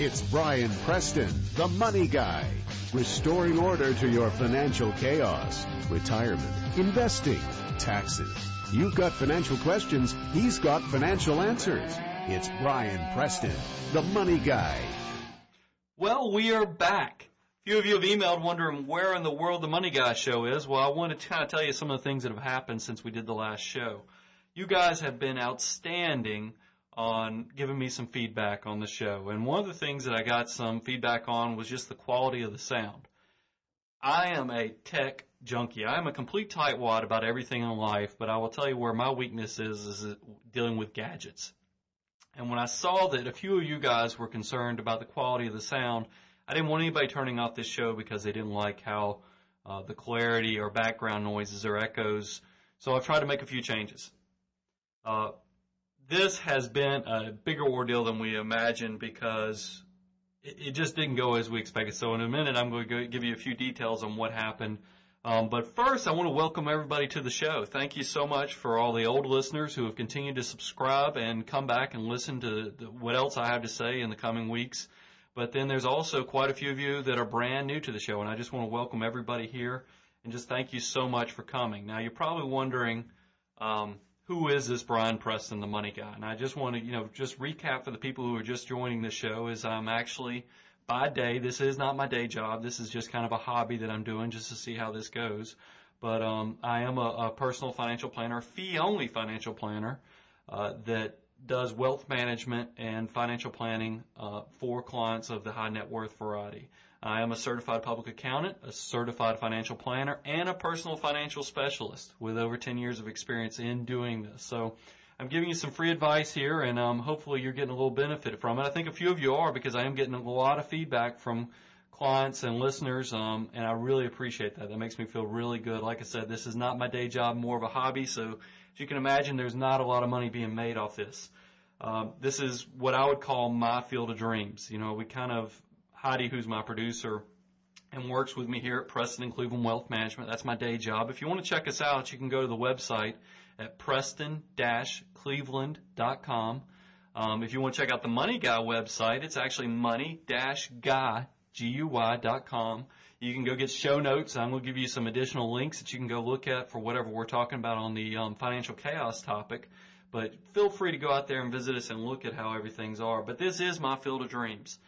It's Brian Preston, the money guy, restoring order to your financial chaos, retirement, investing, taxes. You've got financial questions, he's got financial answers. It's Brian Preston, the money guy. Well, we are back. A few of you have emailed wondering where in the world the Money Guy show is. Well, I want to kind of tell you some of the things that have happened since we did the last show. You guys have been outstanding on giving me some feedback on the show. And one of the things that I got some feedback on was just the quality of the sound. I am a tech junkie. I am a complete tightwad about everything in life, but I will tell you where my weakness is, is dealing with gadgets. And when I saw that a few of you guys were concerned about the quality of the sound, I didn't want anybody turning off this show because they didn't like how uh, the clarity or background noises or echoes. So I've tried to make a few changes. Uh, this has been a bigger ordeal than we imagined because it, it, just didn't go as we expected. So in a minute, I'm going to give you a few details on what happened. Um, but first, I want to welcome everybody to the show. Thank you so much for all the old listeners who have continued to subscribe and come back and listen to the, what else I have to say in the coming weeks. But then there's also quite a few of you that are brand new to the show, and I just want to welcome everybody here and just thank you so much for coming. Now, you're probably wondering, um, who is this Brian Preston, the money guy? And I just want to, you know, just recap for the people who are just joining the show is I'm actually by day, this is not my day job. This is just kind of a hobby that I'm doing just to see how this goes. But, um, I am a, a personal financial planner, fee only financial planner, uh, that does wealth management and financial planning uh, for clients of the high net worth variety. I am a certified public accountant, a certified financial planner, and a personal financial specialist with over 10 years of experience in doing this. So I'm giving you some free advice here, and um, hopefully you're getting a little benefit from it. I think a few of you are because I am getting a lot of feedback from clients and listeners, um, and I really appreciate that. That makes me feel really good. Like I said, this is not my day job, more of a hobby. So as you can imagine, there's not a lot of money being made off this. Um, this is what I would call my field of dreams. You know, we kind of Heidi, who's my producer and works with me here at Preston and Cleveland Wealth Management. That's my day job. If you want to check us out, you can go to the website at preston-cleveland.com. Um, if you want to check out the Money Guy website, it's actually money-guy G-U-Y.com. You can go get show notes. I'm going to give you some additional links that you can go look at for whatever we're talking about on the um, financial chaos topic. But feel free to go out there and visit us and look at how everything's are. But this is my field of dreams.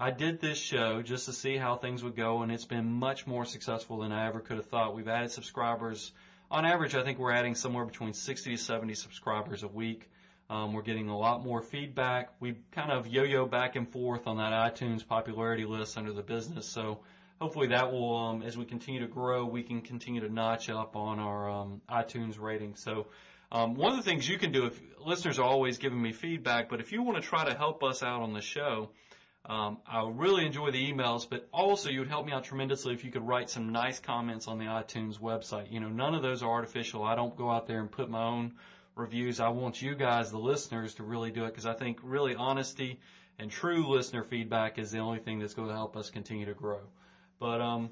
I did this show just to see how things would go and it's been much more successful than I ever could have thought. We've added subscribers. On average, I think we're adding somewhere between 60 to 70 subscribers a week. Um, we're getting a lot more feedback. We kind of yo-yo back and forth on that iTunes popularity list under the business. So hopefully that will, um, as we continue to grow, we can continue to notch up on our um, iTunes rating. So um, one of the things you can do, if listeners are always giving me feedback, but if you want to try to help us out on the show, um, I really enjoy the emails, but also you would help me out tremendously if you could write some nice comments on the iTunes website. You know, none of those are artificial. I don't go out there and put my own reviews. I want you guys, the listeners, to really do it because I think really honesty and true listener feedback is the only thing that's going to help us continue to grow. But um,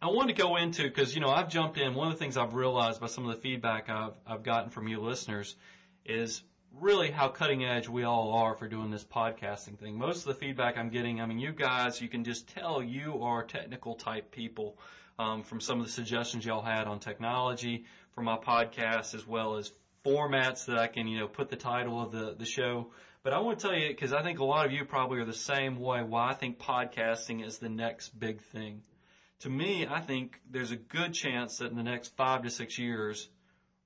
I wanted to go into because you know I've jumped in. One of the things I've realized by some of the feedback I've I've gotten from you listeners is really how cutting edge we all are for doing this podcasting thing. Most of the feedback I'm getting, I mean, you guys, you can just tell you are technical type people um, from some of the suggestions y'all had on technology for my podcast, as well as formats that I can, you know, put the title of the, the show. But I want to tell you, because I think a lot of you probably are the same way, why I think podcasting is the next big thing. To me, I think there's a good chance that in the next five to six years,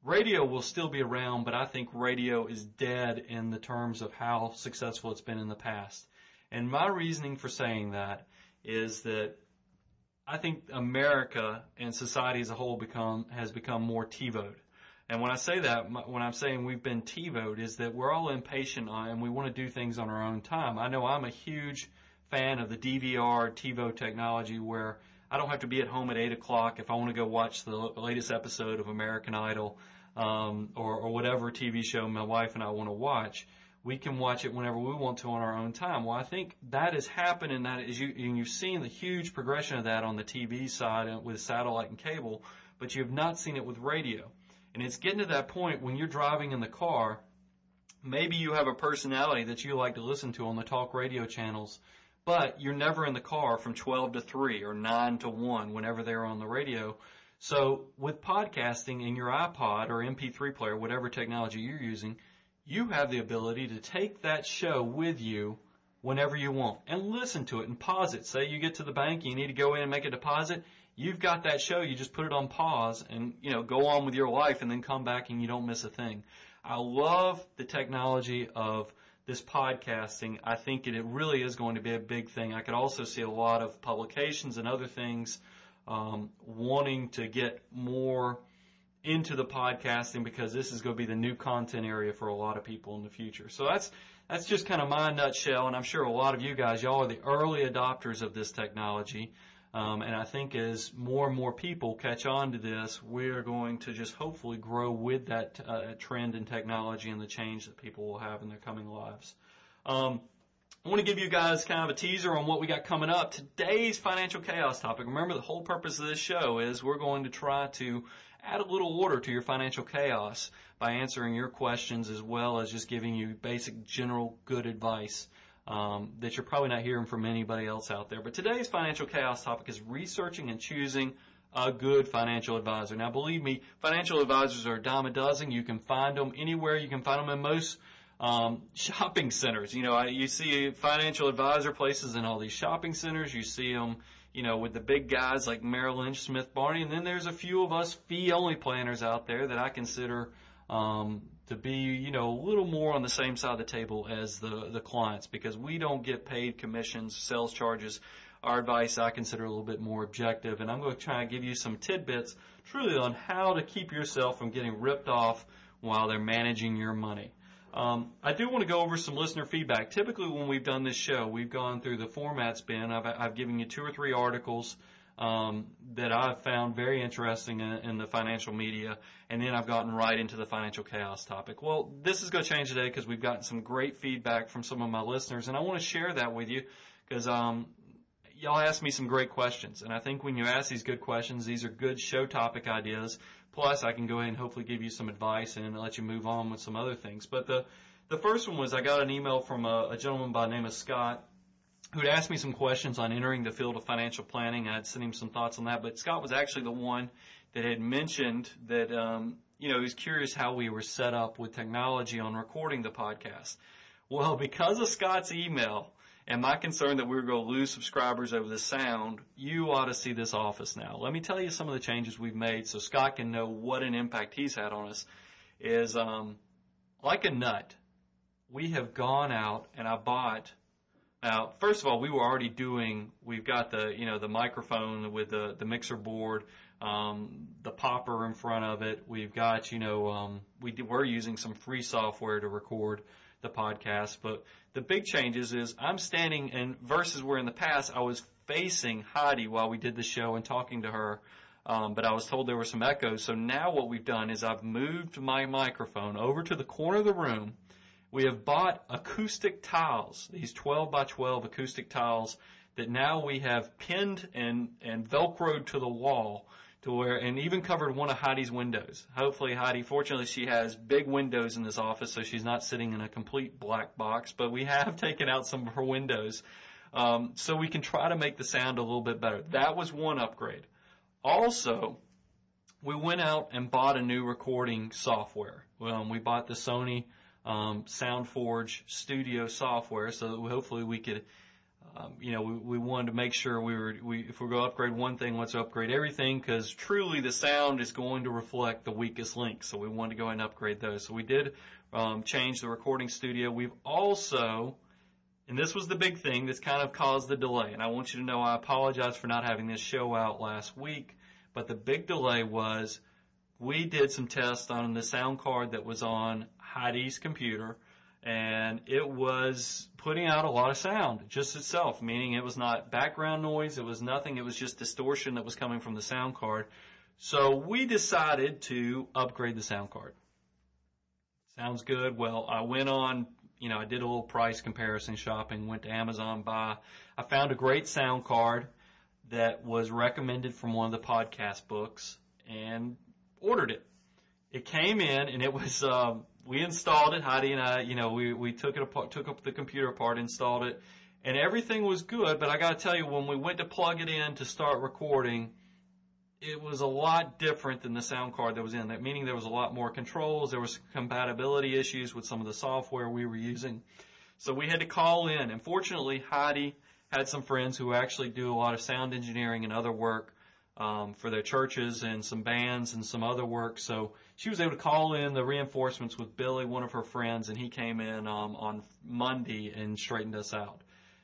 radio will still be around, but I think radio is dead in the terms of how successful it's been in the past. And my reasoning for saying that is that I think America and society as a whole become, has become more TiVoed. And when I say that, when I'm saying we've been TiVoed is that we're all impatient uh, and we want to do things on our own time. I know I'm a huge fan of the DVR TiVo technology where I don't have to be at home at eight o'clock if I want to go watch the latest episode of American Idol, um, or, or whatever TV show my wife and I want to watch. We can watch it whenever we want to on our own time. Well, I think that has happened and that is you, and you've seen the huge progression of that on the TV side with satellite and cable, but you have not seen it with radio. And it's getting to that point when you're driving in the car, maybe you have a personality that you like to listen to on the talk radio channels, but you're never in the car from 12 to 3 or 9 to 1 whenever they're on the radio. So with podcasting in your iPod or MP3 player, whatever technology you're using, you have the ability to take that show with you whenever you want and listen to it and pause it. Say you get to the bank, and you need to go in and make a deposit. You've got that show, you just put it on pause and, you know, go on with your life and then come back and you don't miss a thing. I love the technology of this podcasting. I think it really is going to be a big thing. I could also see a lot of publications and other things um, wanting to get more into the podcasting because this is going to be the new content area for a lot of people in the future. So that's that's just kind of my nutshell, and I'm sure a lot of you guys, y'all are the early adopters of this technology. Um, and I think as more and more people catch on to this, we're going to just hopefully grow with that uh, trend in technology and the change that people will have in their coming lives. Um, I want to give you guys kind of a teaser on what we got coming up. Today's financial chaos topic. Remember, the whole purpose of this show is we're going to try to add a little order to your financial chaos by answering your questions as well as just giving you basic general good advice um, that you're probably not hearing from anybody else out there. But today's financial chaos topic is researching and choosing a good financial advisor. Now, believe me, financial advisors are a dime a dozen. You can find them anywhere. You can find them in most um, shopping centers. You know, you see financial advisor places in all these shopping centers. You see them, you know, with the big guys like Merrill Lynch, Smith Barney, and then there's a few of us fee-only planners out there that I consider um, to be, you know, a little more on the same side of the table as the the clients because we don't get paid commissions, sales charges. Our advice I consider a little bit more objective, and I'm going to try and give you some tidbits truly on how to keep yourself from getting ripped off while they're managing your money. Um, I do want to go over some listener feedback. Typically, when we've done this show, we've gone through the formats bin. I've, I've given you two or three articles um, that I've found very interesting in, in, the financial media, and then I've gotten right into the financial chaos topic. Well, this is going to change today because we've gotten some great feedback from some of my listeners, and I want to share that with you because um, y'all asked me some great questions, and I think when you ask these good questions, these are good show topic ideas Plus, I can go ahead and hopefully give you some advice and let you move on with some other things. But the the first one was I got an email from a, a gentleman by the name of Scott who'd asked me some questions on entering the field of financial planning. I had sent him some thoughts on that, but Scott was actually the one that had mentioned that um, you know he was curious how we were set up with technology on recording the podcast. Well, because of Scott's email, and my concern that we are going to lose subscribers over the sound, you ought to see this office now. Let me tell you some of the changes we've made so Scott can know what an impact he's had on us. Is um, like a nut, we have gone out and I bought. Now, first of all, we were already doing. We've got the you know the microphone with the the mixer board, um, the popper in front of it. We've got you know um, we we're using some free software to record the podcast. But the big changes is I'm standing and versus where in the past I was facing Heidi while we did the show and talking to her. Um, but I was told there were some echoes. So now what we've done is I've moved my microphone over to the corner of the room. We have bought acoustic tiles, these 12 by 12 acoustic tiles that now we have pinned and, and velcroed to the wall to where, and even covered one of Heidi's windows. Hopefully Heidi, fortunately she has big windows in this office, so she's not sitting in a complete black box, but we have taken out some of her windows. Um, so we can try to make the sound a little bit better. That was one upgrade. Also, we went out and bought a new recording software. Um, we bought the Sony um, SoundForge Studio software, so that hopefully we could um, you know, we, we wanted to make sure we were, we, if we're going to upgrade one thing, let's upgrade everything because truly the sound is going to reflect the weakest link. So we wanted to go ahead and upgrade those. So we did um, change the recording studio. We've also, and this was the big thing that's kind of caused the delay. And I want you to know I apologize for not having this show out last week, but the big delay was we did some tests on the sound card that was on Heidi's computer and it was putting out a lot of sound just itself, meaning it was not background noise, it was nothing, it was just distortion that was coming from the sound card. So we decided to upgrade the sound card. Sounds good. Well, I went on, you know, I did a little price comparison shopping, went to Amazon, buy. I found a great sound card that was recommended from one of the podcast books and ordered it. It came in and it was, um, we installed it. Heidi and I, you know, we, we took it apart, took up the computer apart, installed it, and everything was good. But I got to tell you, when we went to plug it in to start recording, it was a lot different than the sound card that was in. That meaning there was a lot more controls. There was compatibility issues with some of the software we were using. So we had to call in. And fortunately, Heidi had some friends who actually do a lot of sound engineering and other work um, for their churches and some bands and some other work. So she was able to call in the reinforcements with Billy, one of her friends, and he came in um, on Monday and straightened us out.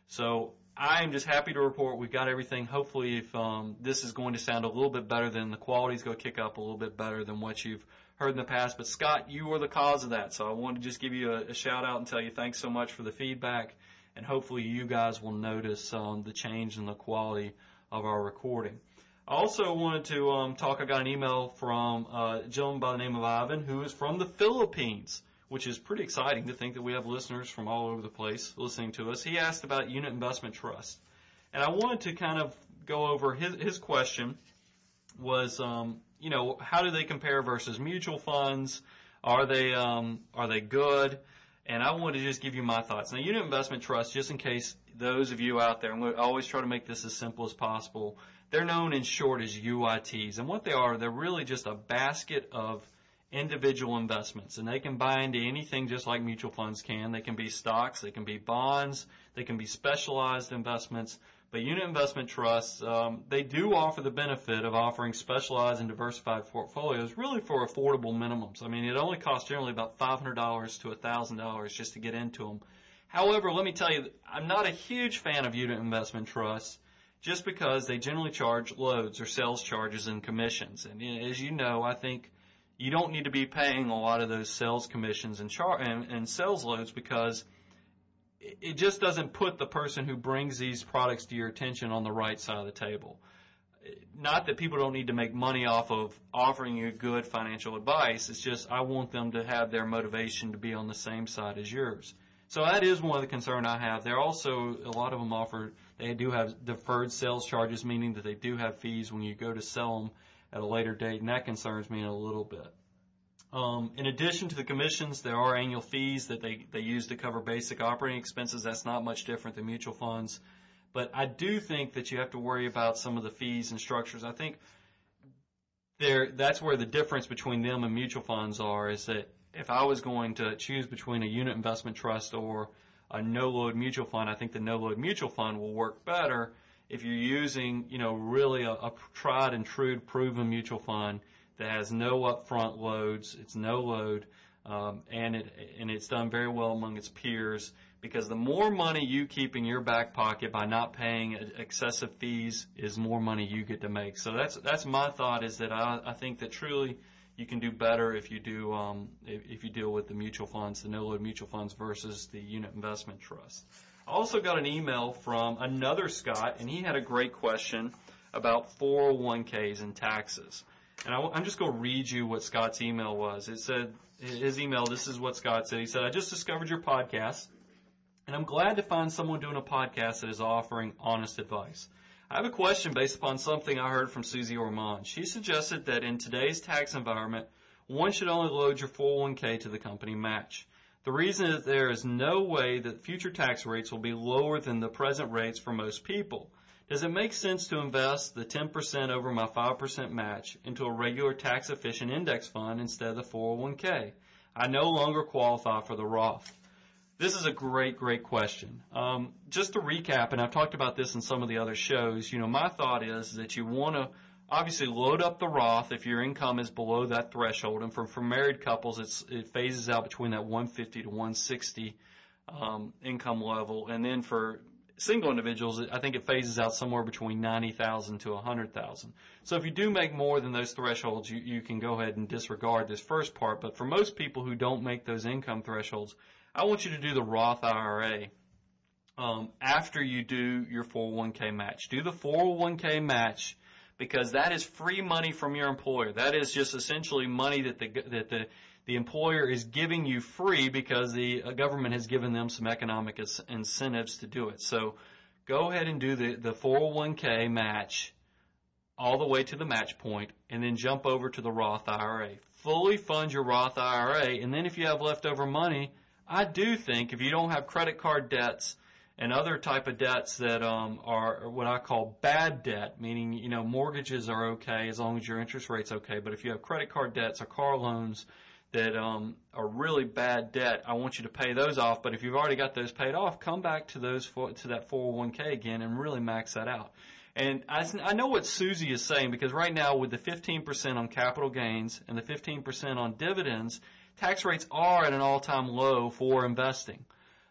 So I am just happy to report we've got everything. Hopefully, if um, this is going to sound a little bit better, then the quality's going to kick up a little bit better than what you've heard in the past. But Scott, you were the cause of that, so I wanted to just give you a, a shout out and tell you thanks so much for the feedback, and hopefully you guys will notice um, the change in the quality of our recording. I also wanted to um, talk. I got an email from uh, a gentleman by the name of Ivan, who is from the Philippines which is pretty exciting to think that we have listeners from all over the place listening to us. He asked about unit investment trust. And I wanted to kind of go over his, his question was, um, you know, how do they compare versus mutual funds? Are they, um, are they good? And I wanted to just give you my thoughts. Now, unit investment trust, just in case those of you out there, I'm always try to make this as simple as possible. They're known in short as UITs. And what they are, they're really just a basket of individual investments and they can buy into anything just like mutual funds can. They can be stocks, they can be bonds, they can be specialized investments. But unit investment trusts, um, they do offer the benefit of offering specialized and diversified portfolios really for affordable minimums. I mean, it only costs generally about $500 to $1,000 just to get into them. However, let me tell you, I'm not a huge fan of unit investment trusts just because they generally charge loads or sales charges and commissions. And as you know, I think you don't need to be paying a lot of those sales commissions and, char- and, and sales loads because it just doesn't put the person who brings these products to your attention on the right side of the table. Not that people don't need to make money off of offering you good financial advice. It's just I want them to have their motivation to be on the same side as yours. So that is one of the concern I have. There also a lot of them offer they do have deferred sales charges, meaning that they do have fees when you go to sell them at a later date, and that concerns me a little bit. Um, in addition to the commissions, there are annual fees that they, they use to cover basic operating expenses. That's not much different than mutual funds. But I do think that you have to worry about some of the fees and structures. I think there, that's where the difference between them and mutual funds are is that if I was going to choose between a unit investment trust or a no load mutual fund, I think the no load mutual fund will work better if you're using, you know, really a, a tried and true proven mutual fund that has no upfront loads, it's no load, um, and it and it's done very well among its peers because the more money you keep in your back pocket by not paying excessive fees is more money you get to make. So that's that's my thought is that I, I think that truly you can do better if you do um, if, if you deal with the mutual funds, the no load mutual funds versus the unit investment trust. I also got an email from another Scott, and he had a great question about 401ks and taxes. And I, am just going to read you what Scott's email was. It said, his email, this is what Scott said. He said, I just discovered your podcast, and I'm glad to find someone doing a podcast that is offering honest advice. I have a question based upon something I heard from Susie Orman. She suggested that in today's tax environment, one should only load your 401k to the company match. The reason is there is no way that future tax rates will be lower than the present rates for most people. Does it make sense to invest the 10% over my 5% match into a regular tax efficient index fund instead of the 401k? I no longer qualify for the Roth. This is a great, great question. Um, just to recap, and I've talked about this in some of the other shows, you know, my thought is that you want to obviously load up the Roth if your income is below that threshold. And for, for married couples, it's, it phases out between that 150 to 160 um, income level. And then for single individuals, I think it phases out somewhere between 90,000 to 100,000. So if you do make more than those thresholds, you, you can go ahead and disregard this first part. But for most people who don't make those income thresholds, I want you to do the Roth IRA um, after you do your 401k match. Do the 401k match because that is free money from your employer. That is just essentially money that the that the the employer is giving you free because the uh, government has given them some economic incentives to do it. So go ahead and do the the 401k match all the way to the match point and then jump over to the Roth IRA. Fully fund your Roth IRA and then if you have leftover money, I do think if you don't have credit card debts and other type of debts that um, are what I call bad debt, meaning you know mortgages are okay as long as your interest rate's okay. But if you have credit card debts or car loans that um, are really bad debt, I want you to pay those off. But if you've already got those paid off, come back to those for, to that 401k again and really max that out. And I, I know what Susie is saying because right now with the 15% on capital gains and the 15% on dividends, tax rates are at an all-time low for investing.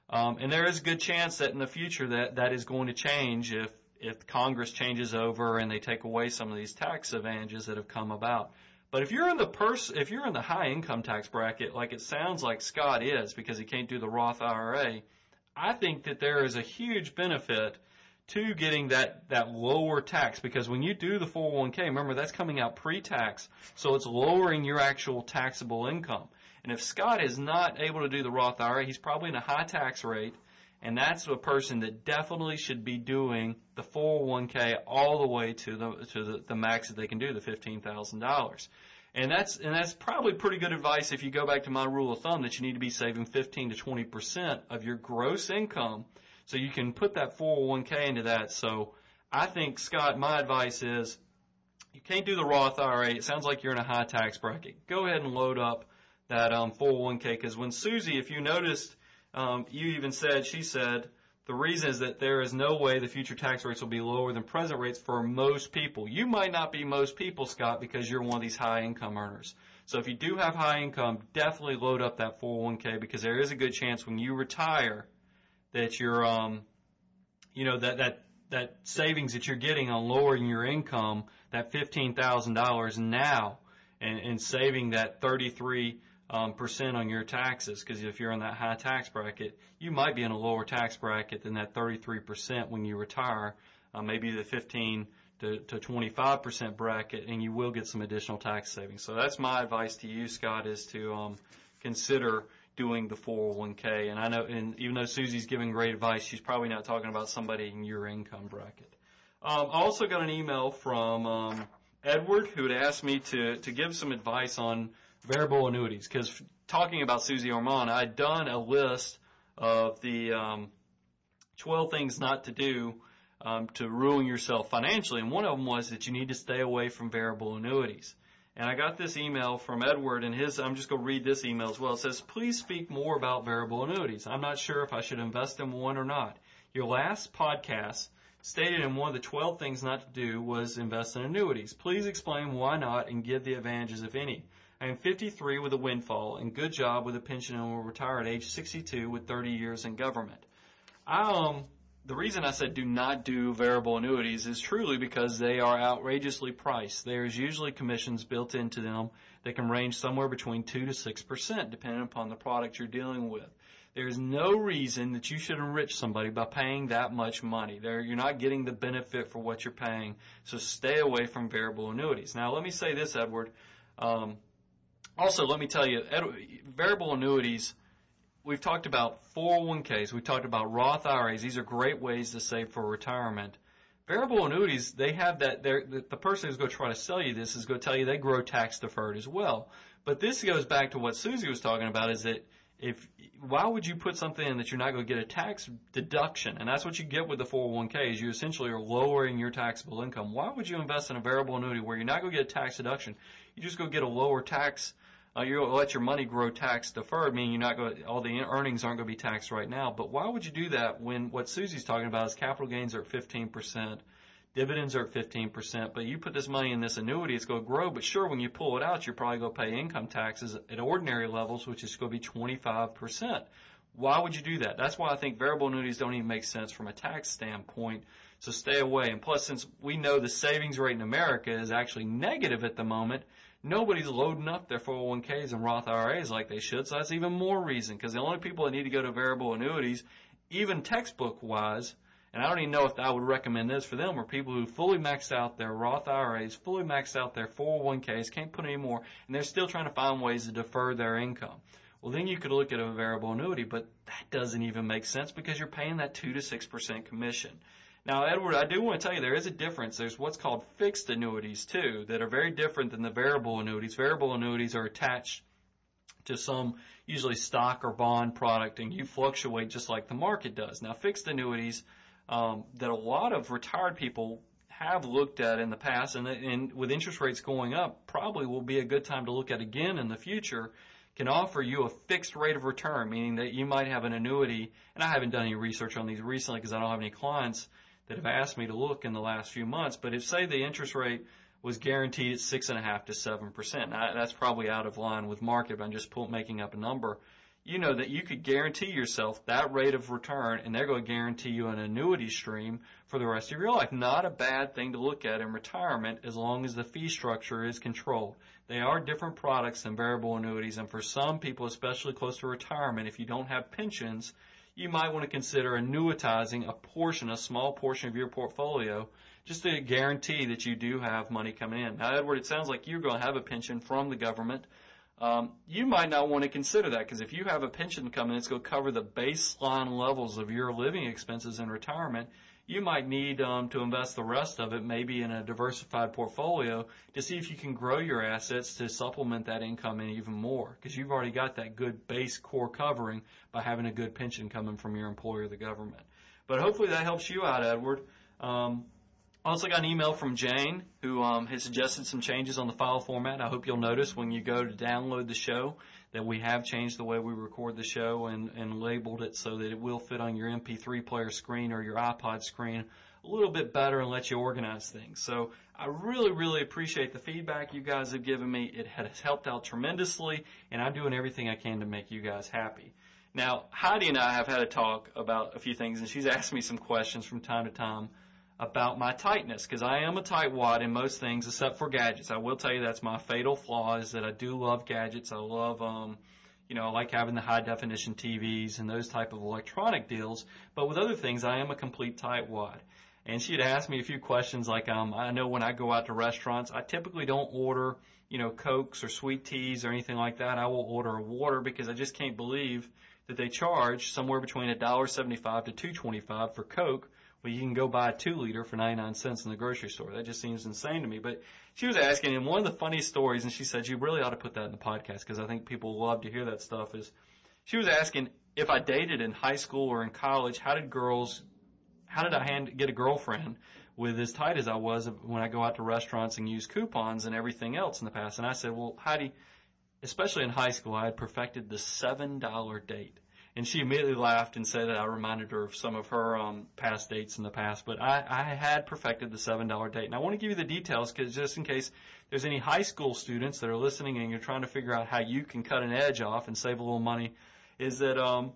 Um, and there is a good chance that in the future that that is going to change if if Congress changes over and they take away some of these tax advantages that have come about. But if you're in the pers- if you're in the high income tax bracket, like it sounds like Scott is because he can't do the Roth IRA, I think that there is a huge benefit to getting that, that lower tax because when you do the 401k, remember that's coming out pre-tax, so it's lowering your actual taxable income. And if Scott is not able to do the Roth IRA, he's probably in a high tax rate, and that's a person that definitely should be doing the 401k all the way to the to the, the max that they can do, the fifteen thousand dollars. And that's and that's probably pretty good advice if you go back to my rule of thumb that you need to be saving 15 to 20 percent of your gross income so you can put that 401k into that. So I think, Scott, my advice is you can't do the Roth IRA. It sounds like you're in a high tax bracket. Go ahead and load up that um, 401k because when Susie, if you noticed, um, you even said, she said, the reason is that there is no way the future tax rates will be lower than present rates for most people. You might not be most people, Scott, because you're one of these high income earners. So if you do have high income, definitely load up that 401k because there is a good chance when you retire that you're, um, you know, that, that, that savings that you're getting on lowering your income, that $15,000 now, and, and saving that 33 um, percent on your taxes, because if you're in that high tax bracket, you might be in a lower tax bracket than that 33 percent when you retire, uh, maybe the 15 to, to 25 percent bracket, and you will get some additional tax savings. So that's my advice to you, Scott, is to um, consider doing the 401k. And I know, and even though Susie's giving great advice, she's probably not talking about somebody in your income bracket. Um, I also got an email from um, Edward who had asked me to to give some advice on variable annuities because talking about Susie Orman, I'd done a list of the um, 12 things not to do um, to ruin yourself financially, and one of them was that you need to stay away from variable annuities. And I got this email from Edward and his, I'm just going to read this email as well. It says, please speak more about variable annuities. I'm not sure if I should invest in one or not. Your last podcast stated in one of the 12 things not to do was invest in annuities. Please explain why not and give the advantages, if any. I am 53 with a windfall and good job with a pension and will retire at age 62 with 30 years in government. I, um, the reason I said do not do variable annuities is truly because they are outrageously priced. There's usually commissions built into them that can range somewhere between 2 to 6% depending upon the product you're dealing with. There's no reason that you should enrich somebody by paying that much money. There, you're not getting the benefit for what you're paying, so stay away from variable annuities. Now, let me say this, Edward. Um, also, let me tell you, variable annuities – we've talked about 401ks, we've talked about Roth IRAs. These are great ways to save for retirement. Variable annuities, they have that, the, the person who's going to try to sell you this is going to tell you they grow tax deferred as well. But this goes back to what Susie was talking about is that if, why would you put something in that you're not going to get a tax deduction? And that's what you get with the 401k is you essentially are lowering your taxable income. Why would you invest in a variable annuity where you're not going to get a tax deduction? You just go get a lower tax uh, you let your money grow tax deferred, meaning you're not going all the earnings aren't going to be taxed right now. But why would you do that when what Susie's talking about is capital gains are at 15%, dividends are at 15%, but you put this money in this annuity, it's going to grow. But sure, when you pull it out, you're probably going to pay income taxes at ordinary levels, which is going to be 25%. Why would you do that? That's why I think variable annuities don't even make sense from a tax standpoint. So stay away. And plus, since we know the savings rate in America is actually negative at the moment, nobody's loading up their 401ks and Roth IRAs like they should. So that's even more reason because the only people that need to go to variable annuities, even textbook wise, and I don't even know if I would recommend this for them, are people who fully maxed out their Roth IRAs, fully maxed out their 401ks, can't put any more, and they're still trying to find ways to defer their income. Well, then you could look at a variable annuity, but that doesn't even make sense because you're paying that 2 to 6% commission. Now, Edward, I do want to tell you there is a difference. There's what's called fixed annuities too that are very different than the variable annuities. Variable annuities are attached to some usually stock or bond product and you fluctuate just like the market does. Now fixed annuities um, that a lot of retired people have looked at in the past and, and with interest rates going up probably will be a good time to look at again in the future can offer you a fixed rate of return, meaning that you might have an annuity, and I haven't done any research on these recently because I don't have any clients that have asked me to look in the last few months, but if say the interest rate was guaranteed at six and a half to seven percent, that's probably out of line with market, but I'm just pull, making up a number. You know that you could guarantee yourself that rate of return, and they're going to guarantee you an annuity stream for the rest of your life. Not a bad thing to look at in retirement as long as the fee structure is controlled. They are different products than variable annuities, and for some people, especially close to retirement, if you don't have pensions, you might want to consider annuitizing a portion, a small portion of your portfolio, just to guarantee that you do have money coming in. Now, Edward, it sounds like you're going to have a pension from the government. Um, you might not want to consider that because if you have a pension coming, it's going to cover the baseline levels of your living expenses in retirement you might need um, to invest the rest of it maybe in a diversified portfolio to see if you can grow your assets to supplement that income and even more because you've already got that good base core covering by having a good pension coming from your employer, the government. But hopefully that helps you out, Edward. Um, also got an email from Jane who um, has suggested some changes on the file format. I hope you'll notice when you go to download the show that we have changed the way we record the show and, and labeled it so that it will fit on your MP3 player screen or your iPod screen a little bit better and let you organize things. So I really, really appreciate the feedback you guys have given me. It has helped out tremendously and I'm doing everything I can to make you guys happy. Now, Heidi and I have had a talk about a few things and she's asked me some questions from time to time about my tightness because I am a tightwad in most things except for gadgets. I will tell you that's my fatal flaw is that I do love gadgets. I love, um, you know, I like having the high definition TVs and those type of electronic deals. But with other things, I am a complete tightwad. And she had asked me a few questions like, um, I know when I go out to restaurants, I typically don't order, you know, Cokes or sweet teas or anything like that. I will order a water because I just can't believe that they charge somewhere between $1.75 to $2.25 for Coke well, you can go buy a two liter for 99 cents in the grocery store. That just seems insane to me. But she was asking, and one of the funny stories, and she said, you really ought to put that in the podcast because I think people love to hear that stuff is she was asking if I dated in high school or in college, how did girls, how did I hand, get a girlfriend with as tight as I was when I go out to restaurants and use coupons and everything else in the past? And I said, well, Heidi, especially in high school, I had perfected the $7 date and she immediately laughed and said that I reminded her of some of her um, past dates in the past. But I, I had perfected the seven dollar date, and I want to give you the details because just in case there's any high school students that are listening and you're trying to figure out how you can cut an edge off and save a little money, is that um,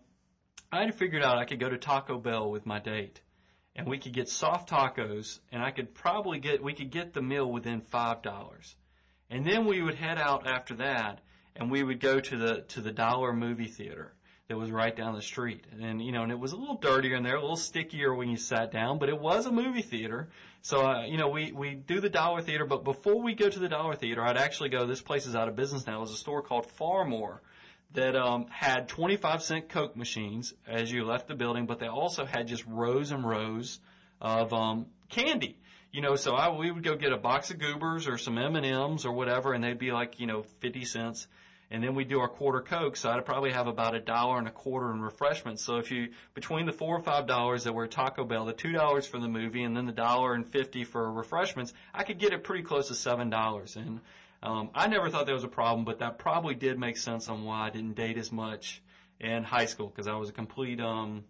I had figured out I could go to Taco Bell with my date, and we could get soft tacos, and I could probably get we could get the meal within five dollars, and then we would head out after that, and we would go to the to the dollar movie theater that was right down the street. And, you know, and it was a little dirtier in there, a little stickier when you sat down, but it was a movie theater. So, uh, you know, we, we do the dollar theater, but before we go to the dollar theater, I'd actually go, this place is out of business now, it was a store called Phar-Mor that um, had 25 cent Coke machines as you left the building, but they also had just rows and rows of um, candy. You know, so I we would go get a box of goobers or some M and M's or whatever, and they'd be like you know 50 cents and then we do our quarter Coke, so I'd probably have about a dollar and a quarter in refreshments. So if you, between the four or five dollars that were Taco Bell, the two dollars for the movie, and then the dollar and fifty for refreshments, I could get it pretty close to seven dollars. And um, I never thought that was a problem, but that probably did make sense on why I didn't date as much in high school because I was a complete um,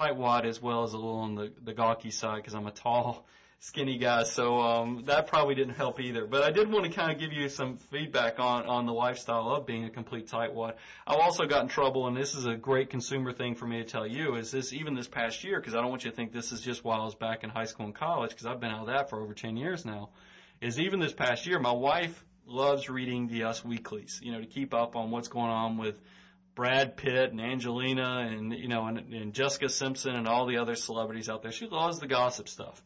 tightwad as well as a little on the the gawky side because I'm a tall skinny guy, so um, that probably didn't help either. But I did want to kind of give you some feedback on on the lifestyle of being a complete tightwad. I've also got in trouble, and this is a great consumer thing for me to tell you. Is this even this past year? Because I don't want you to think this is just while I was back in high school and college, because I've been out of that for over ten years now. Is even this past year, my wife loves reading the Us Weeklies, you know, to keep up on what's going on with Brad Pitt and Angelina and you know and, and Jessica Simpson and all the other celebrities out there. She loves the gossip stuff.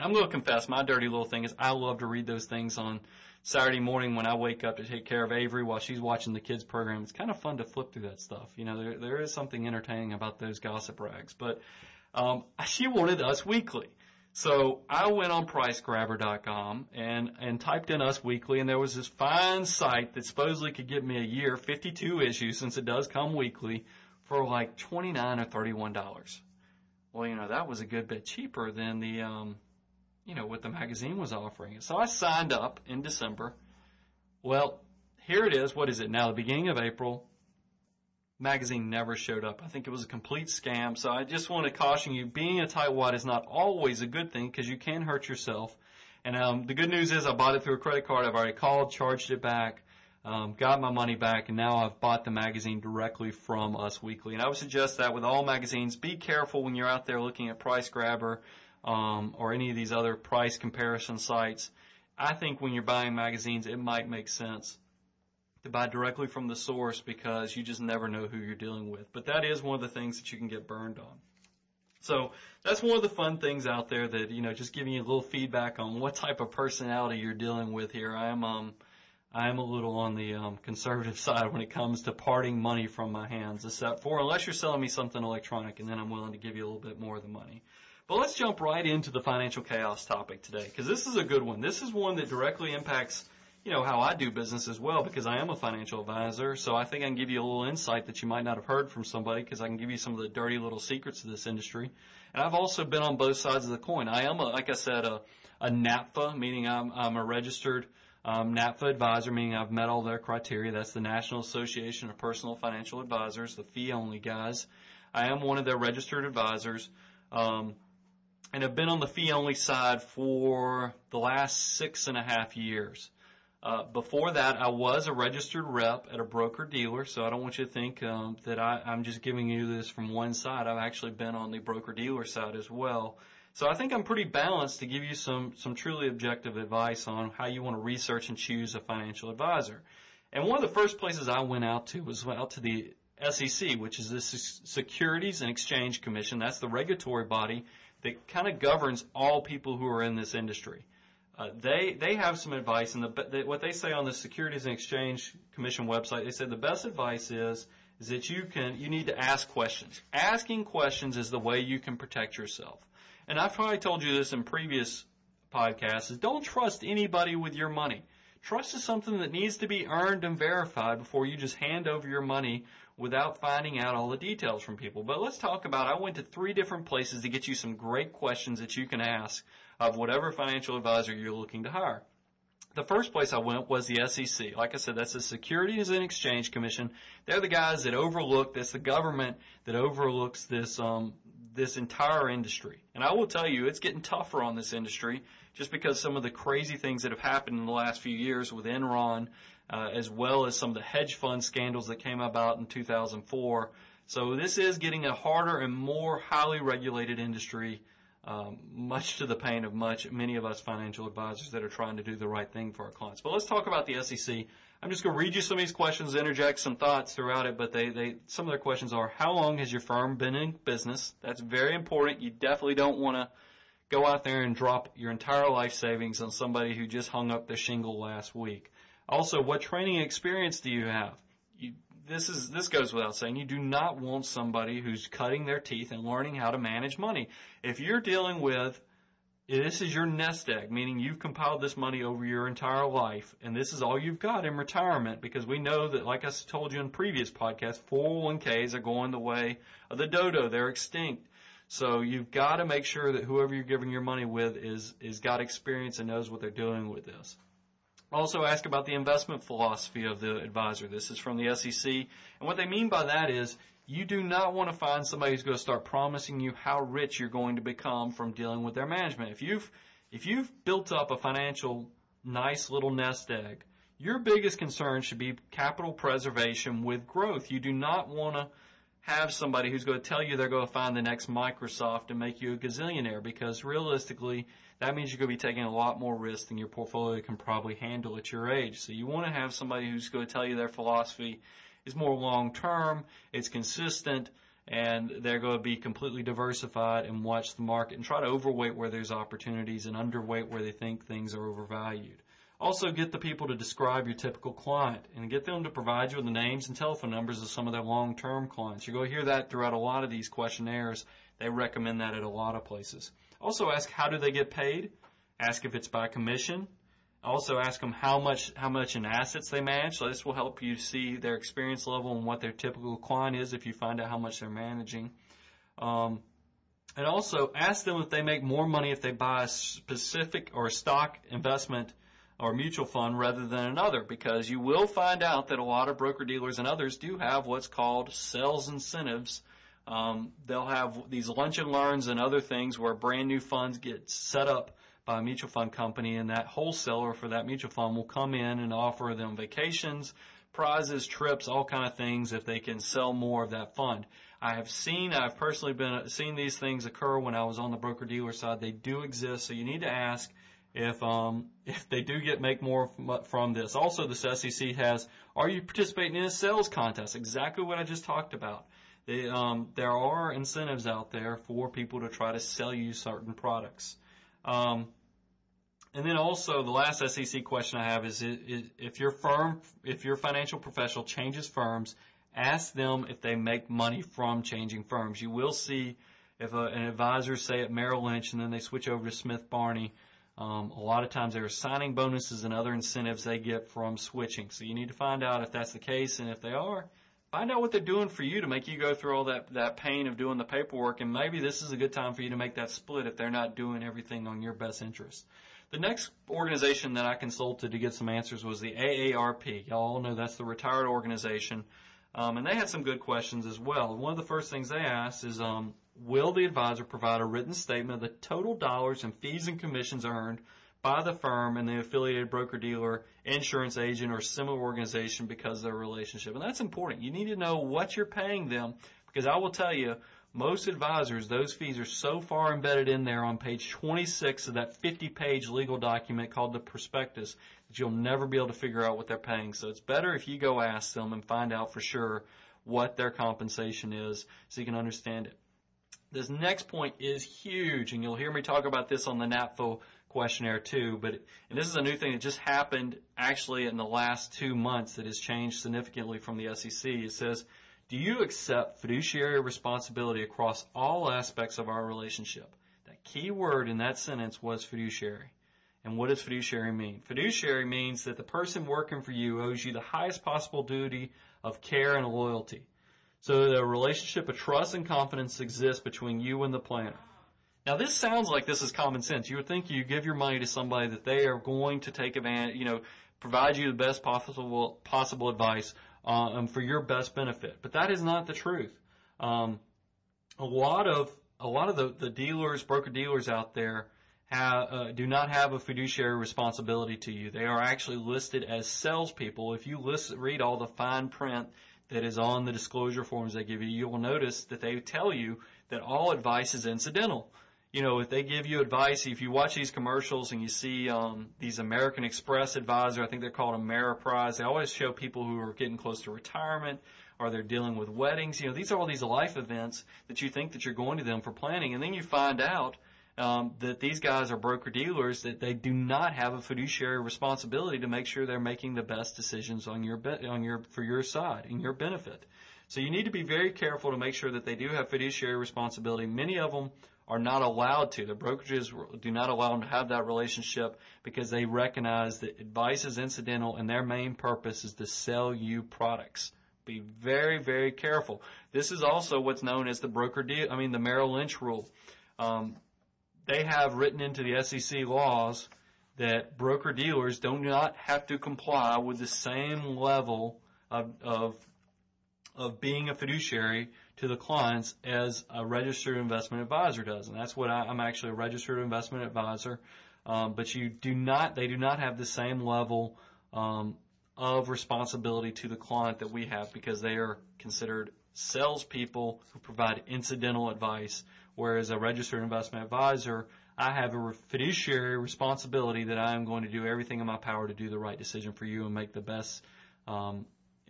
I'm going to confess my dirty little thing is I love to read those things on Saturday morning when I wake up to take care of Avery while she's watching the kids program. It's kind of fun to flip through that stuff. You know, there there is something entertaining about those gossip rags. But um, she wanted Us Weekly. So I went on pricegrabber.com and, and typed in Us Weekly and there was this fine site that supposedly could get me a year, 52 issues since it does come weekly for like 29 or $31. Well, you know, that was a good bit cheaper than the, um, you know, what the magazine was offering. So I signed up in December. Well, here it is. What is it now? The beginning of April. Magazine never showed up. I think it was a complete scam. So I just want to caution you, being a tightwad is not always a good thing because you can hurt yourself. And um, the good news is I bought it through a credit card. I've already called, charged it back, um, got my money back, and now I've bought the magazine directly from Us Weekly. And I would suggest that with all magazines, be careful when you're out there looking at Price Grabber um, or any of these other price comparison sites. I think when you're buying magazines, it might make sense to buy directly from the source because you just never know who you're dealing with. But that is one of the things that you can get burned on. So that's one of the fun things out there that, you know, just giving you a little feedback on what type of personality you're dealing with here. I am, um, I am a little on the um, conservative side when it comes to parting money from my hands, except for unless you're selling me something electronic, and then I'm willing to give you a little bit more of the money. But let's jump right into the financial chaos topic today, because this is a good one. This is one that directly impacts you know, how I do business as well because I am a financial advisor. So I think I can give you a little insight that you might not have heard from somebody because I can give you some of the dirty little secrets of this industry. And I've also been on both sides of the coin. I am, a, like I said, a, a NAPFA, meaning I'm, I'm a registered um, NAPFA advisor, meaning I've met all their criteria. That's the National Association of Personal Financial Advisors, the fee only guys. I am one of their registered advisors. Um, and have been on the fee only side for the last six and a half years. Uh, before that, I was a registered rep at a broker dealer, so I don't want you to think um, that I, I'm just giving you this from one side. I've actually been on the broker dealer side as well. So I think I'm pretty balanced to give you some some truly objective advice on how you want to research and choose a financial advisor. And one of the first places I went out to was out to the SEC, which is the Securities and Exchange Commission. That's the regulatory body that kind of governs all people who are in this industry. Uh, they they have some advice, and the, the, what they say on the Securities and Exchange Commission website, they said the best advice is is that you can you need to ask questions. Asking questions is the way you can protect yourself. And I've probably told you this in previous podcasts: is don't trust anybody with your money. Trust is something that needs to be earned and verified before you just hand over your money without finding out all the details from people. But let's talk about, I went to three different places to get you some great questions that you can ask of whatever financial advisor you're looking to hire. The first place I went was the SEC. Like I said, that's the Securities and Exchange Commission. They're the guys that overlook this, the government that overlooks this, um, this entire industry. And I will tell you, it's getting tougher on this industry just because some of the crazy things that have happened in the last few years with Enron, as well as some of the hedge fund scandals that came about in 2004. So this is getting a harder and more highly regulated industry um, much to the pain of much many of us financial advisors that are trying to do the right thing for our clients. But let's talk about the SEC. I'm just going to read you some of these questions, interject some thoughts throughout it. But they, they some of their questions are: How long has your firm been in business? That's very important. You definitely don't want to go out there and drop your entire life savings on somebody who just hung up their shingle last week. Also, what training experience do you have? You, this is this goes without saying. You do not want somebody who's cutting their teeth and learning how to manage money. If you're dealing with this is your nest egg, meaning you've compiled this money over your entire life, and this is all you've got in retirement because we know that, like I told you in previous podcasts, 401ks are going the way of the dodo. They're extinct. So you've got to make sure that whoever you're giving your money with is, is got experience and knows what they're doing with this. Also ask about the investment philosophy of the advisor. This is from the SEC. And what they mean by that is you do not want to find somebody who's going to start promising you how rich you're going to become from dealing with their management. If you've, if you've built up a financial nice little nest egg, your biggest concern should be capital preservation with growth. You do not want to have somebody who's going to tell you they're going to find the next Microsoft and make you a gazillionaire because realistically, that means you're going to be taking a lot more risk than your portfolio can probably handle at your age. So you want to have somebody who's going to tell you their philosophy is more long term, it's consistent, and they're going to be completely diversified and watch the market and try to overweight where there's opportunities and underweight where they think things are overvalued. Also get the people to describe your typical client and get them to provide you with the names and telephone numbers of some of their long-term clients. You're going to hear that throughout a lot of these questionnaires. They recommend that at a lot of places. Also ask how do they get paid. Ask if it's by commission. Also ask them how much how much in assets they manage. So this will help you see their experience level and what their typical client is if you find out how much they're managing. Um, and also ask them if they make more money if they buy a specific or a stock investment or mutual fund rather than another because you will find out that a lot of broker dealers and others do have what's called sales incentives. Um, they'll have these lunch and learns and other things where brand new funds get set up by a mutual fund company and that wholesaler for that mutual fund will come in and offer them vacations, prizes, trips, all kind of things if they can sell more of that fund. I have seen, I've personally been seen these things occur when I was on the broker dealer side. They do exist, so you need to ask if um, if they do get make more from this. Also, the SEC has, are you participating in a sales contest? Exactly what I just talked about. Um, there are incentives out there for people to try to sell you certain products. Um, and then also the last SEC question I have is, is if your firm, if your financial professional changes firms, ask them if they make money from changing firms. You will see if a, an advisor say at Merrill Lynch and then they switch over to Smith Barney, um, a lot of times there are signing bonuses and other incentives they get from switching. So you need to find out if that's the case, and if they are, find out what they're doing for you to make you go through all that that pain of doing the paperwork. And maybe this is a good time for you to make that split if they're not doing everything on your best interest. The next organization that I consulted to get some answers was the AARP. Y'all know that's the retired organization. Um, and they had some good questions as well. One of the first things they asked is, um, will the advisor provide a written statement of the total dollars and fees and commissions earned by the firm and the affiliated broker dealer, insurance agent, or similar organization because of their relationship? And that's important. You need to know what you're paying them because I will tell you, most advisors, those fees are so far embedded in there on page 26 of that 50 page legal document called the prospectus that you'll never be able to figure out what they're paying. So it's better if you go ask them and find out for sure what their compensation is so you can understand it. This next point is huge, and you'll hear me talk about this on the NAPFA questionnaire too, but, and this is a new thing that just happened actually in the last two months that has changed significantly from the SEC. It says, do you accept fiduciary responsibility across all aspects of our relationship? That key word in that sentence was fiduciary. And what does fiduciary mean? Fiduciary means that the person working for you owes you the highest possible duty of care and loyalty. So a relationship of trust and confidence exists between you and the planner. Now this sounds like this is common sense. You would think you give your money to somebody that they are going to take advantage, you know, provide you the best possible possible advice um, for your best benefit. But that is not the truth. Um, a lot of a lot of the, the dealers, broker dealers out there have, uh, do not have a fiduciary responsibility to you. They are actually listed as salespeople. If you list, read all the fine print that is on the disclosure forms they give you, you will notice that they tell you that all advice is incidental you know, if they give you advice, if you watch these commercials and you see um, these American Express advisor, I think they're called Ameriprise. They always show people who are getting close to retirement or they're dealing with weddings. You know, these are all these life events that you think that you're going to them for planning, and then you find out um, that these guys are broker dealers that they do not have a fiduciary responsibility to make sure they're making the best decisions on your be- on your for your side in your benefit. So you need to be very careful to make sure that they do have fiduciary responsibility. Many of them are not allowed to. The brokerages do not allow them to have that relationship because they recognize that advice is incidental and their main purpose is to sell you products. Be very, very careful. This is also what's known as the broker deal, I mean the Merrill Lynch rule. Um, they have written into the SEC laws that broker dealers do not have to comply with the same level of, of of being a fiduciary to the clients as a registered investment advisor does. And that's what I, am actually a registered investment advisor. Um, but you do not, they do not have the same level um, of responsibility to the client that we have because they are considered salespeople who provide incidental advice. Whereas a registered investment advisor, I have a fiduciary responsibility that I am going to do everything in my power to do the right decision for you and make the best um,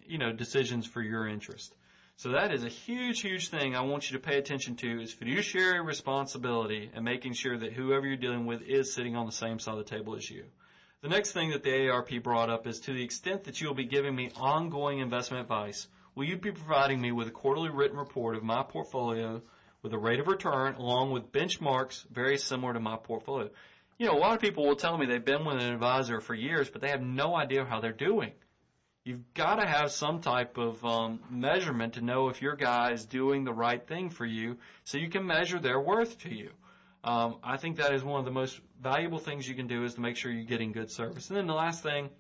you know, decisions for your interest. So that is a huge, huge thing I want you to pay attention to is fiduciary responsibility and making sure that whoever you're dealing with is sitting on the same side of the table as you. The next thing that the AARP brought up is to the extent that you will be giving me ongoing investment advice, will you be providing me with a quarterly written report of my portfolio with a rate of return along with benchmarks very similar to my portfolio. You know, a lot of people will tell me they've been with an advisor for years, but they have no idea how they're doing. You've got to have some type of um, measurement to know if your guy is doing the right thing for you so you can measure their worth to you. Um, I think that is one of the most valuable things you can do is to make sure you're getting good service. And then the last thing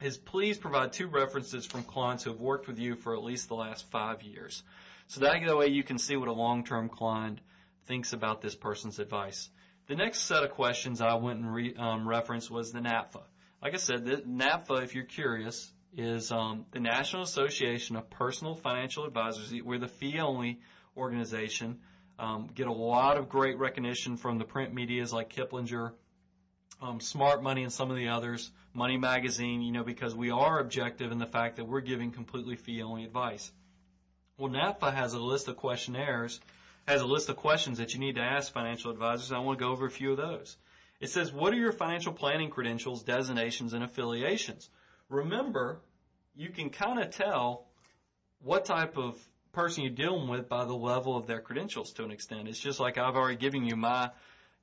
is please provide two references from clients who have worked with you for at least the last five years. So that way you can see what a long-term client thinks about this person's advice. The next set of questions I went and re, um, referenced was the NAPFA. Like I said, the NAPFA, if you're curious, is um, the National Association of Personal Financial Advisors. We're the fee-only organization. Um, get a lot of great recognition from the print medias like Kiplinger, um, Smart Money, and some of the others. Money Magazine, you know, because we are objective in the fact that we're giving completely fee-only advice. Well, NAPFA has a list of questionnaires, has a list of questions that you need to ask financial advisors. I want to go over a few of those. It says, what are your financial planning credentials, designations, and affiliations? Remember, you can kind of tell what type of person you're dealing with by the level of their credentials to an extent. It's just like I've already given you my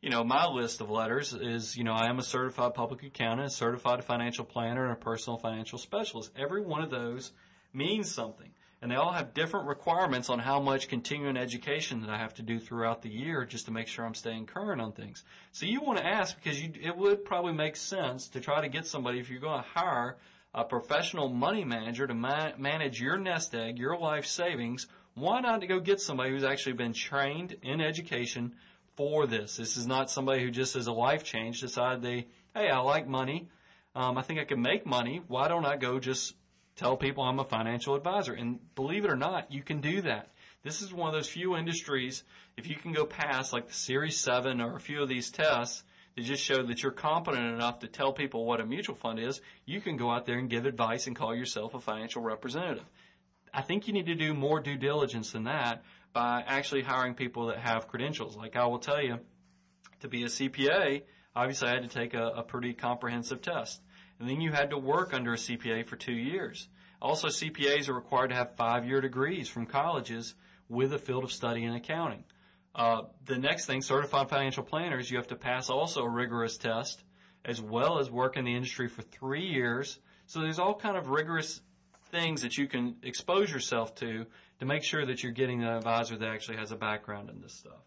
you know, my list of letters is, you know, I am a certified public accountant, a certified financial planner, and a personal financial specialist. Every one of those means something. And they all have different requirements on how much continuing education that I have to do throughout the year just to make sure I'm staying current on things. So you want to ask because you, it would probably make sense to try to get somebody, if you're going to hire a professional money manager to ma- manage your nest egg, your life savings, why not to go get somebody who's actually been trained in education for this. This is not somebody who just as a life change decided they, hey, I like money. Um, I think I can make money. Why don't I go just tell people I'm a financial advisor? And believe it or not, you can do that. This is one of those few industries, if you can go past like the Series 7 or a few of these tests that just show that you're competent enough to tell people what a mutual fund is, you can go out there and give advice and call yourself a financial representative. I think you need to do more due diligence than that by actually hiring people that have credentials. Like I will tell you, to be a CPA, obviously I had to take a, a pretty comprehensive test. And then you had to work under a CPA for two years. Also, CPAs are required to have five-year degrees from colleges with a field of study in accounting. Uh, the next thing, certified financial planners, you have to pass also a rigorous test as well as work in the industry for three years. So there's all kind of rigorous things that you can expose yourself to to make sure that you're getting an advisor that actually has a background in this stuff.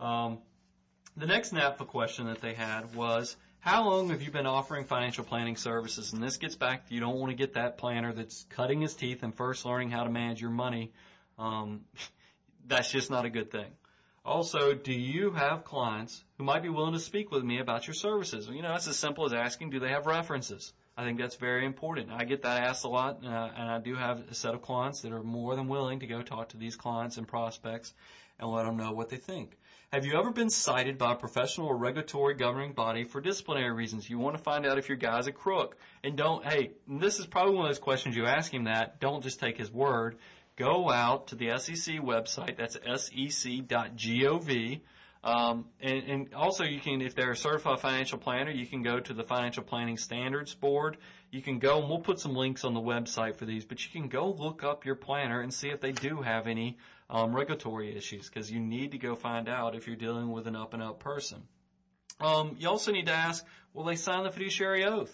Um, the next NAPFA question that they had was, how long have you been offering financial planning services? And this gets back to you don't want to get that planner that's cutting his teeth and first learning how to manage your money. Um, that's just not a good thing. Also, do you have clients who might be willing to speak with me about your services? You know, it's as simple as asking, do they have references? I think that's very important. I get that asked a lot, uh, and I do have a set of clients that are more than willing to go talk to these clients and prospects and let them know what they think. Have you ever been cited by a professional or regulatory governing body for disciplinary reasons? You want to find out if your guy's a crook. And don't, hey, this is probably one of those questions you ask him that. Don't just take his word. Go out to the SEC website. That's sec.gov um, and, and also you can, if they're a certified financial planner, you can go to the Financial Planning Standards Board. You can go, and we'll put some links on the website for these, but you can go look up your planner and see if they do have any um, regulatory issues, because you need to go find out if you're dealing with an up and up person. Um, you also need to ask, will they sign the fiduciary oath?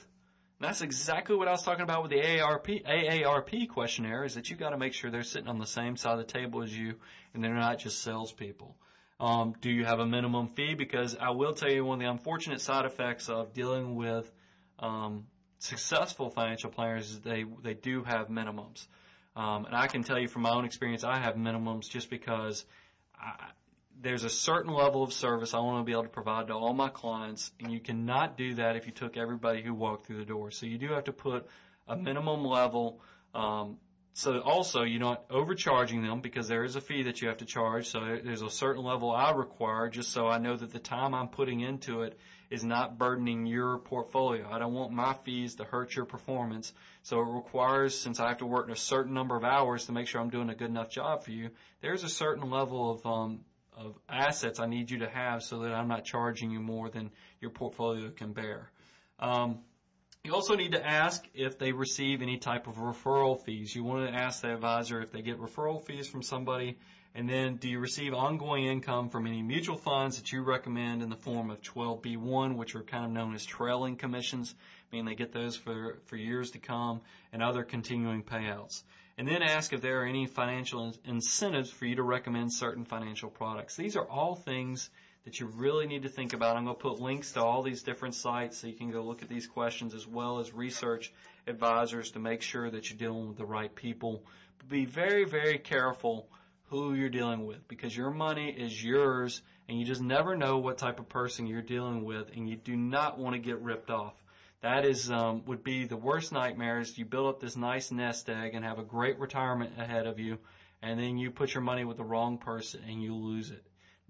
And that's exactly what I was talking about with the AARP, AARP questionnaire, is that you got to make sure they're sitting on the same side of the table as you, and they're not just salespeople. Um, do you have a minimum fee? Because I will tell you one of the unfortunate side effects of dealing with um, successful financial planners is they they do have minimums. Um, and I can tell you from my own experience, I have minimums just because I, there's a certain level of service I want to be able to provide to all my clients, and you cannot do that if you took everybody who walked through the door. So you do have to put a minimum level um, so also you're not overcharging them because there is a fee that you have to charge. So there's a certain level I require just so I know that the time I'm putting into it is not burdening your portfolio. I don't want my fees to hurt your performance. So it requires, since I have to work a certain number of hours to make sure I'm doing a good enough job for you, there's a certain level of, um, of assets I need you to have so that I'm not charging you more than your portfolio can bear. Um, you also need to ask if they receive any type of referral fees. You want to ask the advisor if they get referral fees from somebody And then, do you receive ongoing income from any mutual funds that you recommend in the form of 12B1, which are kind of known as trailing commissions, meaning they get those for, for years to come, and other continuing payouts. And then ask if there are any financial incentives for you to recommend certain financial products. These are all things that you really need to think about. I'm going to put links to all these different sites so you can go look at these questions as well as research advisors to make sure that you're dealing with the right people. But be very, very careful who you're dealing with because your money is yours and you just never know what type of person you're dealing with and you do not want to get ripped off. That is um, would be the worst nightmare is you build up this nice nest egg and have a great retirement ahead of you and then you put your money with the wrong person and you lose it.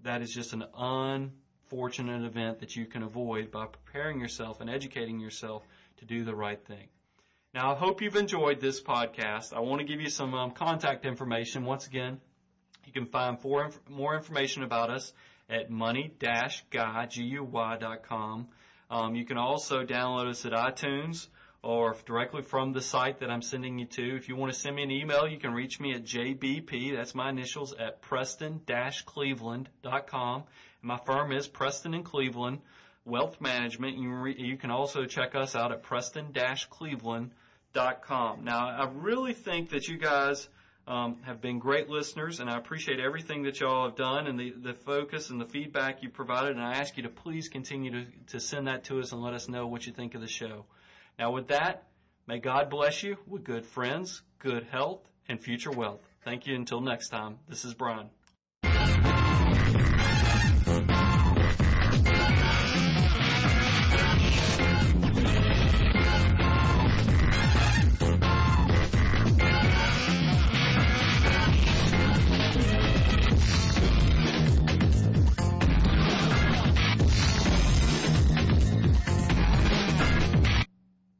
That is just an unfortunate event that you can avoid by preparing yourself and educating yourself to do the right thing. Now, I hope you've enjoyed this podcast. I want to give you some um, contact information. Once again, you can find more information about us at money-guy.com. Um, you can also download us at iTunes or directly from the site that I'm sending you to. If you want to send me an email, you can reach me at jbp, that's my initials, at preston-cleveland.com. And my firm is Preston and Cleveland Wealth Management. You, re- you can also check us out at preston-cleveland.com. Now, I really think that you guys um, have been great listeners, and I appreciate everything that y'all have done and the, the focus and the feedback you provided. And I ask you to please continue to, to send that to us and let us know what you think of the show. Now, with that, may God bless you with good friends, good health, and future wealth. Thank you. Until next time, this is Brian.